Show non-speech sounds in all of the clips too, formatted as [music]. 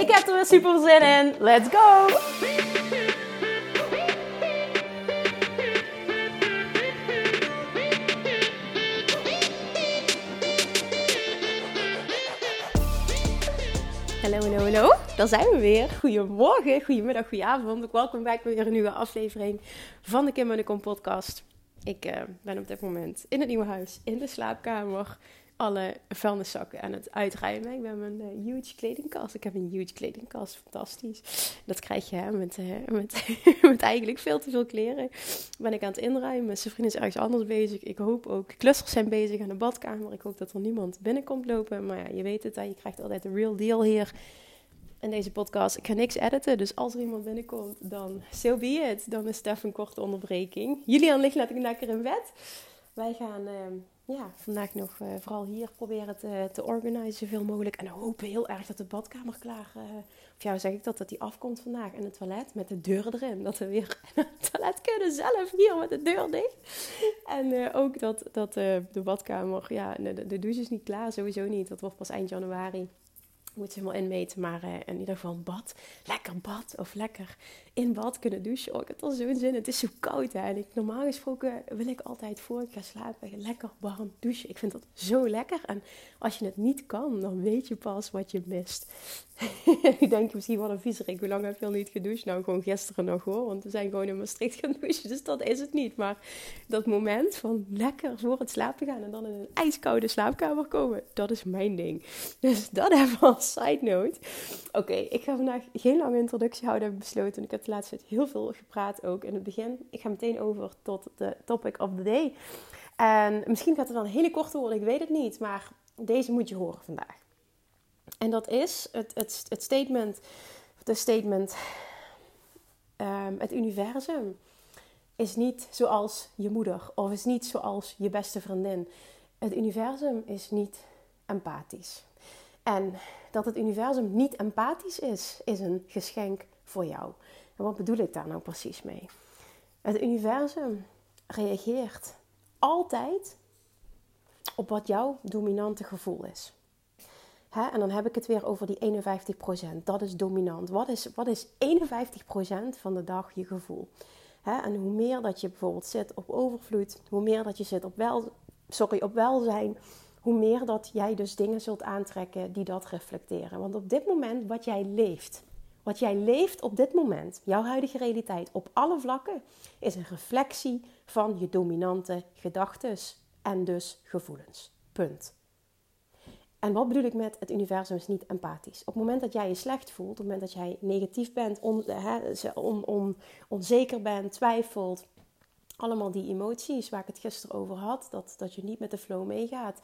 Ik heb er weer super zin in. Let's go! Hallo, hallo, hallo. Daar zijn we weer. Goedemorgen, goedemiddag, goedenavond. Welkom bij weer een nieuwe aflevering van de Kim en de Kom podcast. Ik uh, ben op dit moment in het nieuwe huis, in de slaapkamer alle vuilniszakken aan het uitruimen. Ik ben mijn uh, huge kledingkast. Ik heb een huge kledingkast, fantastisch. Dat krijg je hè, met, uh, met, [laughs] met eigenlijk veel te veel kleren. Ben ik aan het inruimen. Zijn vriend is ergens anders bezig. Ik hoop ook, clusters zijn bezig aan de badkamer. Ik hoop dat er niemand binnenkomt lopen. Maar ja, je weet het, hè, je krijgt altijd de real deal hier in deze podcast. Ik ga niks editen, dus als er iemand binnenkomt, dan so be it. Dan is het even een korte onderbreking. Julian ligt net lekker in bed. Wij gaan... Uh, ja, vandaag nog uh, vooral hier proberen te, te organiseren zoveel mogelijk. En hopen heel erg dat de badkamer klaar... Uh, of ja, zeg ik dat, dat die afkomt vandaag. En het toilet met de deur erin. Dat we weer [laughs] het toilet kunnen zelf hier met de deur dicht. En uh, ook dat, dat de badkamer... Ja, de, douche is niet klaar, sowieso niet. Dat wordt pas eind januari moet ze helemaal inmeten. Maar in ieder geval een bad. Lekker bad. Of lekker in bad kunnen douchen. Oh, ik heb al zo'n zin. Het is zo koud. Ik, normaal gesproken wil ik altijd voor ik ga slapen lekker warm douchen. Ik vind dat zo lekker. En als je het niet kan, dan weet je pas wat je mist. [laughs] ik denk misschien wel een viezerik. Hoe lang heb je al niet gedoucht? Nou, gewoon gisteren nog hoor. Want we zijn gewoon in Maastricht gaan douchen. Dus dat is het niet. Maar dat moment van lekker voor het slapen gaan. En dan in een ijskoude slaapkamer komen. Dat is mijn ding. Dus dat we als side note. Oké, ik ga vandaag geen lange introductie houden. Heb besloten. Ik laatste tijd heel veel gepraat ook in het begin. Ik ga meteen over tot de topic of the day. En misschien gaat het dan een hele korte worden. Ik weet het niet. Maar deze moet je horen vandaag. En dat is het, het, het statement, de statement, um, het universum is niet zoals je moeder of is niet zoals je beste vriendin. Het universum is niet empathisch. En dat het universum niet empathisch is, is een geschenk voor jou. En wat bedoel ik daar nou precies mee? Het universum reageert altijd op wat jouw dominante gevoel is. En dan heb ik het weer over die 51%. Dat is dominant. Wat is, wat is 51% van de dag je gevoel? En hoe meer dat je bijvoorbeeld zit op overvloed, hoe meer dat je zit op, wel, sorry, op welzijn, hoe meer dat jij dus dingen zult aantrekken die dat reflecteren. Want op dit moment wat jij leeft, wat jij leeft op dit moment, jouw huidige realiteit op alle vlakken, is een reflectie van je dominante gedachten en dus gevoelens. Punt. En wat bedoel ik met het universum is niet empathisch? Op het moment dat jij je slecht voelt, op het moment dat jij negatief bent, on, on, on, onzeker bent, twijfelt, allemaal die emoties waar ik het gisteren over had, dat, dat je niet met de flow meegaat.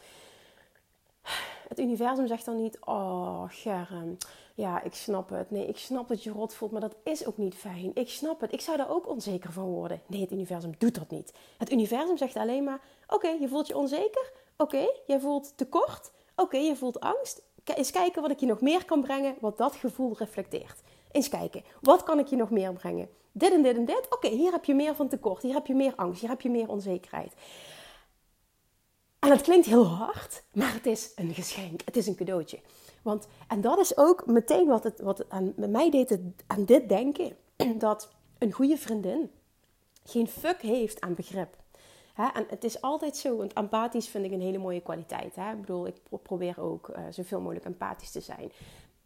Het universum zegt dan niet, oh Germ, ja ik snap het. Nee, ik snap dat je rot voelt, maar dat is ook niet fijn. Ik snap het, ik zou daar ook onzeker van worden. Nee, het universum doet dat niet. Het universum zegt alleen maar, oké, je voelt je onzeker. Oké, jij voelt tekort. Oké, je voelt angst. Eens kijken wat ik je nog meer kan brengen, wat dat gevoel reflecteert. Eens kijken, wat kan ik je nog meer brengen? Dit en dit en dit. Oké, hier heb je meer van tekort, hier heb je meer angst, hier heb je meer onzekerheid. En het klinkt heel hard, maar het is een geschenk, het is een cadeautje. Want, en dat is ook meteen wat het, wat aan mij deed het, aan dit denken, [clears throat] dat een goede vriendin geen fuck heeft aan begrip. En het is altijd zo, want empathisch vind ik een hele mooie kwaliteit. Ik bedoel, ik probeer ook uh, zoveel mogelijk empathisch te zijn.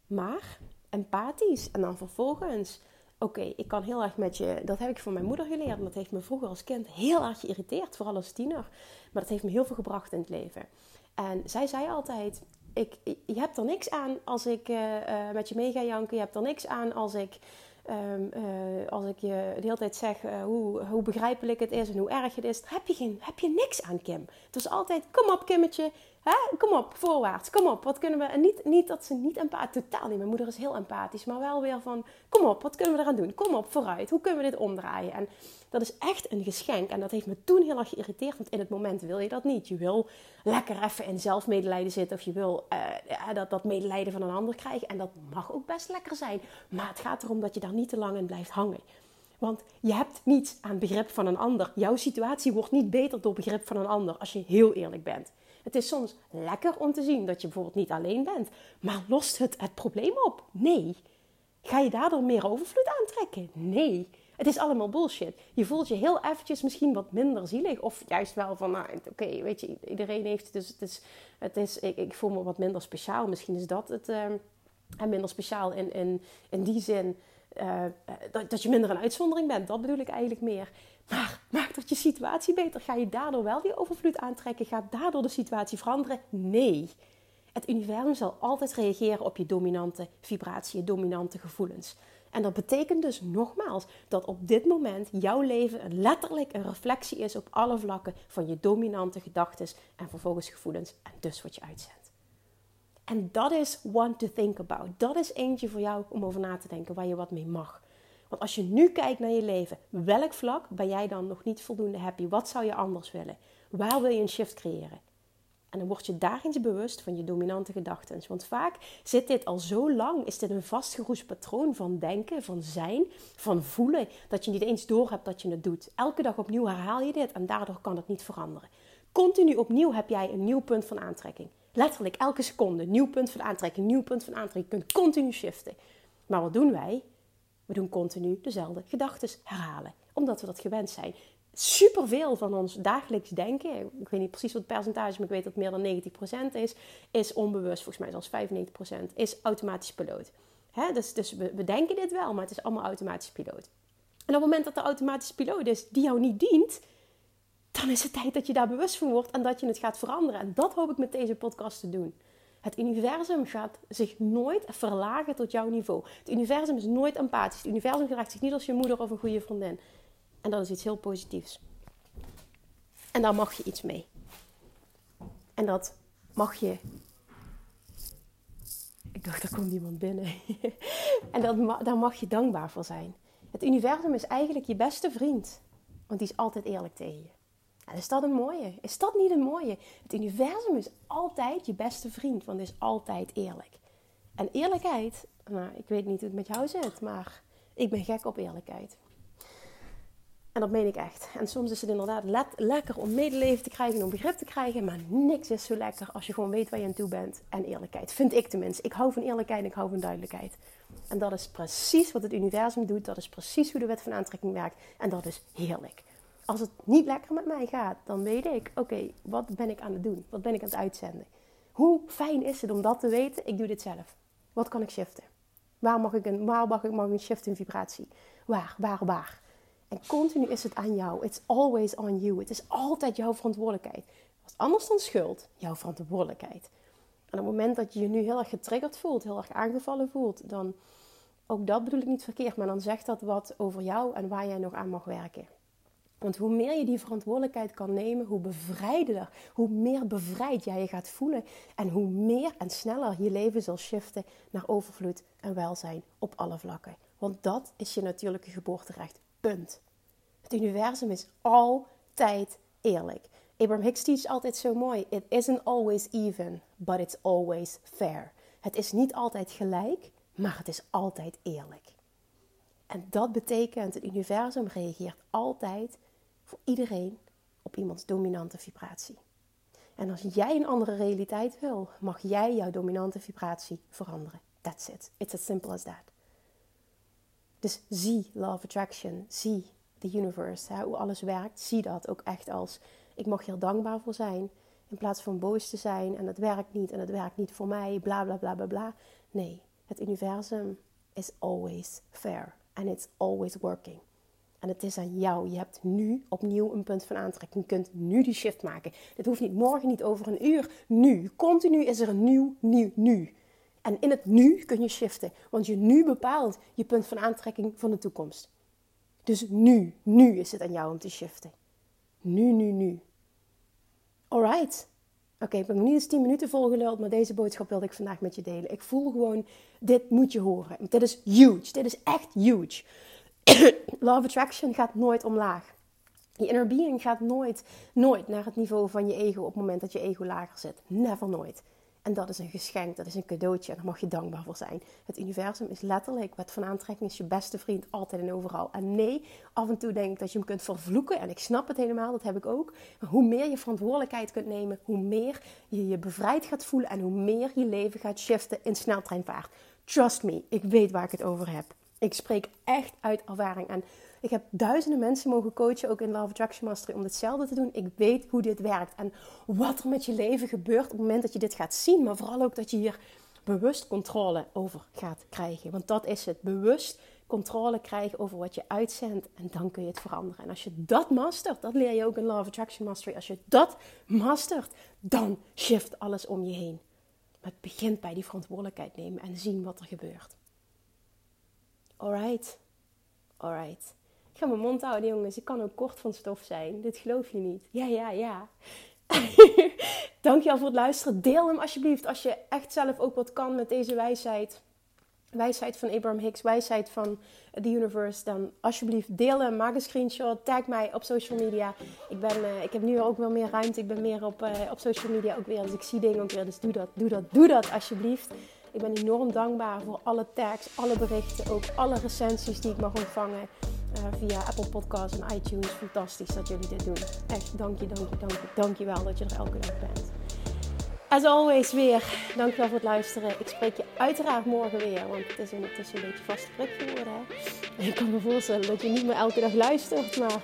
Maar empathisch en dan vervolgens, oké, ik kan heel erg met je, dat heb ik van mijn moeder geleerd. Dat heeft me vroeger als kind heel erg geïrriteerd, vooral als tiener. Maar dat heeft me heel veel gebracht in het leven. En zij zei altijd, ik, je hebt er niks aan als ik uh, uh, met je mee ga janken. Je hebt er niks aan als ik Um, uh, als ik je de hele tijd zeg uh, hoe, hoe begrijpelijk het is en hoe erg het is, heb je, geen, heb je niks aan, Kim. Het was altijd, kom op, Kimmetje. Hè? Kom op, voorwaarts. Kom op, wat kunnen we... En niet, niet dat ze niet empathisch... Totaal niet. Mijn moeder is heel empathisch. Maar wel weer van... Kom op, wat kunnen we eraan doen? Kom op, vooruit. Hoe kunnen we dit omdraaien? En dat is echt een geschenk. En dat heeft me toen heel erg geïrriteerd. Want in het moment wil je dat niet. Je wil lekker even in zelfmedelijden zitten. Of je wil uh, dat, dat medelijden van een ander krijgen. En dat mag ook best lekker zijn. Maar het gaat erom dat je daar niet te lang in blijft hangen. Want je hebt niets aan begrip van een ander. Jouw situatie wordt niet beter door begrip van een ander als je heel eerlijk bent. Het is soms lekker om te zien dat je bijvoorbeeld niet alleen bent. Maar lost het het probleem op? Nee. Ga je daardoor meer overvloed aantrekken? Nee. Het is allemaal bullshit. Je voelt je heel eventjes misschien wat minder zielig. Of juist wel van, nou, oké, weet je, iedereen heeft het. Dus het is, het is ik, ik voel me wat minder speciaal. Misschien is dat het. Uh, minder speciaal in, in, in die zin uh, dat, dat je minder een uitzondering bent. Dat bedoel ik eigenlijk meer. Maar maakt dat je situatie beter? Ga je daardoor wel die overvloed aantrekken? Gaat daardoor de situatie veranderen? Nee. Het universum zal altijd reageren op je dominante vibratie, je dominante gevoelens. En dat betekent dus nogmaals dat op dit moment jouw leven letterlijk een reflectie is op alle vlakken van je dominante gedachten en vervolgens gevoelens en dus wat je uitzendt. En dat is one to think about. Dat is eentje voor jou om over na te denken waar je wat mee mag. Want als je nu kijkt naar je leven, welk vlak ben jij dan nog niet voldoende happy? Wat zou je anders willen? Waar wil je een shift creëren? En dan word je daar eens bewust van je dominante gedachten. Want vaak zit dit al zo lang, is dit een vastgeroest patroon van denken, van zijn, van voelen, dat je niet eens doorhebt dat je het doet. Elke dag opnieuw herhaal je dit en daardoor kan het niet veranderen. Continu opnieuw heb jij een nieuw punt van aantrekking. Letterlijk elke seconde, nieuw punt van aantrekking, nieuw punt van aantrekking. Je kunt continu shiften. Maar wat doen wij? We doen continu dezelfde gedachten herhalen, omdat we dat gewend zijn. Superveel van ons dagelijks denken, ik weet niet precies wat het percentage maar ik weet dat meer dan 90% is, is onbewust, volgens mij zelfs 95%, is automatisch piloot. He, dus dus we, we denken dit wel, maar het is allemaal automatisch piloot. En op het moment dat de automatische piloot is die jou niet dient, dan is het tijd dat je daar bewust van wordt en dat je het gaat veranderen. En dat hoop ik met deze podcast te doen. Het universum gaat zich nooit verlagen tot jouw niveau. Het universum is nooit empathisch. Het universum gedraagt zich niet als je moeder of een goede vriendin. En dat is iets heel positiefs. En daar mag je iets mee. En dat mag je. Ik dacht, er komt iemand binnen. [laughs] en dat, daar mag je dankbaar voor zijn. Het universum is eigenlijk je beste vriend. Want die is altijd eerlijk tegen je is dat een mooie? Is dat niet een mooie? Het universum is altijd je beste vriend, want het is altijd eerlijk. En eerlijkheid, nou, ik weet niet hoe het met jou zit, maar ik ben gek op eerlijkheid. En dat meen ik echt. En soms is het inderdaad lekker om medeleven te krijgen, om begrip te krijgen, maar niks is zo lekker als je gewoon weet waar je aan toe bent. En eerlijkheid, vind ik tenminste. Ik hou van eerlijkheid en ik hou van duidelijkheid. En dat is precies wat het universum doet. Dat is precies hoe de wet van aantrekking werkt. En dat is heerlijk als het niet lekker met mij gaat, dan weet ik, oké, wat ben ik aan het doen? Wat ben ik aan het uitzenden? Hoe fijn is het om dat te weten? Ik doe dit zelf. Wat kan ik shiften? Waar mag ik een, waar mag ik, mag een shift in vibratie? Waar, waar, waar? En continu is het aan jou. It's always on you. Het is altijd jouw verantwoordelijkheid. Wat anders dan schuld, jouw verantwoordelijkheid. En op het moment dat je je nu heel erg getriggerd voelt, heel erg aangevallen voelt, dan, ook dat bedoel ik niet verkeerd, maar dan zegt dat wat over jou en waar jij nog aan mag werken. Want hoe meer je die verantwoordelijkheid kan nemen, hoe bevrijder, hoe meer bevrijd jij je gaat voelen. En hoe meer en sneller je leven zal shiften naar overvloed en welzijn op alle vlakken. Want dat is je natuurlijke geboorterecht. Punt. Het universum is altijd eerlijk. Abraham Hicks teach altijd zo mooi: It isn't always even, but it's always fair. Het is niet altijd gelijk, maar het is altijd eerlijk. En dat betekent, het universum reageert altijd voor iedereen op iemands dominante vibratie. En als jij een andere realiteit wil, mag jij jouw dominante vibratie veranderen. That's it. It's as simple as that. Dus zie Law of Attraction, zie the universe, hoe alles werkt. Zie dat ook echt als ik mag hier dankbaar voor zijn. In plaats van boos te zijn en het werkt niet en het werkt niet voor mij, bla bla bla bla bla. Nee, het universum is always fair and it's always working. En het is aan jou. Je hebt nu opnieuw een punt van aantrekking. Je kunt nu die shift maken. Dit hoeft niet morgen, niet over een uur. Nu. Continu is er een nieuw, nieuw, nu. En in het nu kun je shiften. Want je nu bepaalt je punt van aantrekking van de toekomst. Dus nu, nu is het aan jou om te shiften. Nu, nu, nu. Alright. Oké, ik ben niet eens 10 minuten volgeluld, maar deze boodschap wilde ik vandaag met je delen. Ik voel gewoon, dit moet je horen. Dit is huge. Dit is echt huge. [coughs] Love attraction gaat nooit omlaag. Je inner being gaat nooit, nooit naar het niveau van je ego op het moment dat je ego lager zit. Never nooit. En dat is een geschenk, dat is een cadeautje en daar mag je dankbaar voor zijn. Het universum is letterlijk, wet van aantrekking is je beste vriend altijd en overal. En nee, af en toe denk ik dat je hem kunt vervloeken en ik snap het helemaal, dat heb ik ook. Maar hoe meer je verantwoordelijkheid kunt nemen, hoe meer je je bevrijd gaat voelen en hoe meer je leven gaat shiften in sneltreinvaart. Trust me, ik weet waar ik het over heb. Ik spreek echt uit ervaring en ik heb duizenden mensen mogen coachen, ook in Love Attraction Mastery, om hetzelfde te doen. Ik weet hoe dit werkt en wat er met je leven gebeurt op het moment dat je dit gaat zien. Maar vooral ook dat je hier bewust controle over gaat krijgen. Want dat is het, bewust controle krijgen over wat je uitzendt. En dan kun je het veranderen. En als je dat mastert, dat leer je ook in Love Attraction Mastery. Als je dat mastert, dan shift alles om je heen. Maar het begint bij die verantwoordelijkheid nemen en zien wat er gebeurt. Alright. Alright. Ik ga mijn mond houden, jongens. Ik kan ook kort van stof zijn. Dit geloof je niet. Ja, ja, ja. [laughs] Dankjewel voor het luisteren. Deel hem alsjeblieft als je echt zelf ook wat kan met deze wijsheid. Wijsheid van Abraham Hicks, wijsheid van The Universe. Dan alsjeblieft deel hem, maak een screenshot, tag mij op social media. Ik, ben, uh, ik heb nu ook wel meer ruimte. Ik ben meer op, uh, op social media ook weer. Dus ik zie dingen ook weer. Dus doe dat, doe dat, doe dat alsjeblieft. Ik ben enorm dankbaar voor alle tags, alle berichten, ook alle recensies die ik mag ontvangen. Uh, via Apple Podcasts en iTunes. Fantastisch dat jullie dit doen. Echt, dank je, dank je, dank je, dank je wel dat je er elke dag bent. As always weer, dankjewel voor het luisteren. Ik spreek je uiteraard morgen weer, want het is is een beetje vaste geworden. Hè? Ik kan me voorstellen dat je niet meer elke dag luistert, maar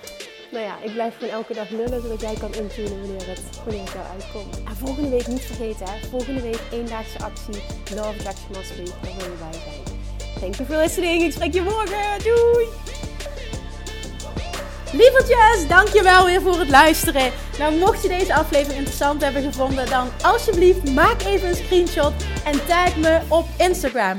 nou ja, ik blijf gewoon elke dag lullen, zodat jij kan intunen wanneer het, wanneer jou uitkomt. En volgende week niet vergeten, hè? volgende week eendaagse actie, Love Attraction Mastery, daar wil je bij zijn. Thank you for listening, ik spreek je morgen, doei! Lievertjes, dankjewel weer voor het luisteren. Nou, mocht je deze aflevering interessant hebben gevonden, dan alsjeblieft maak even een screenshot en tag me op Instagram.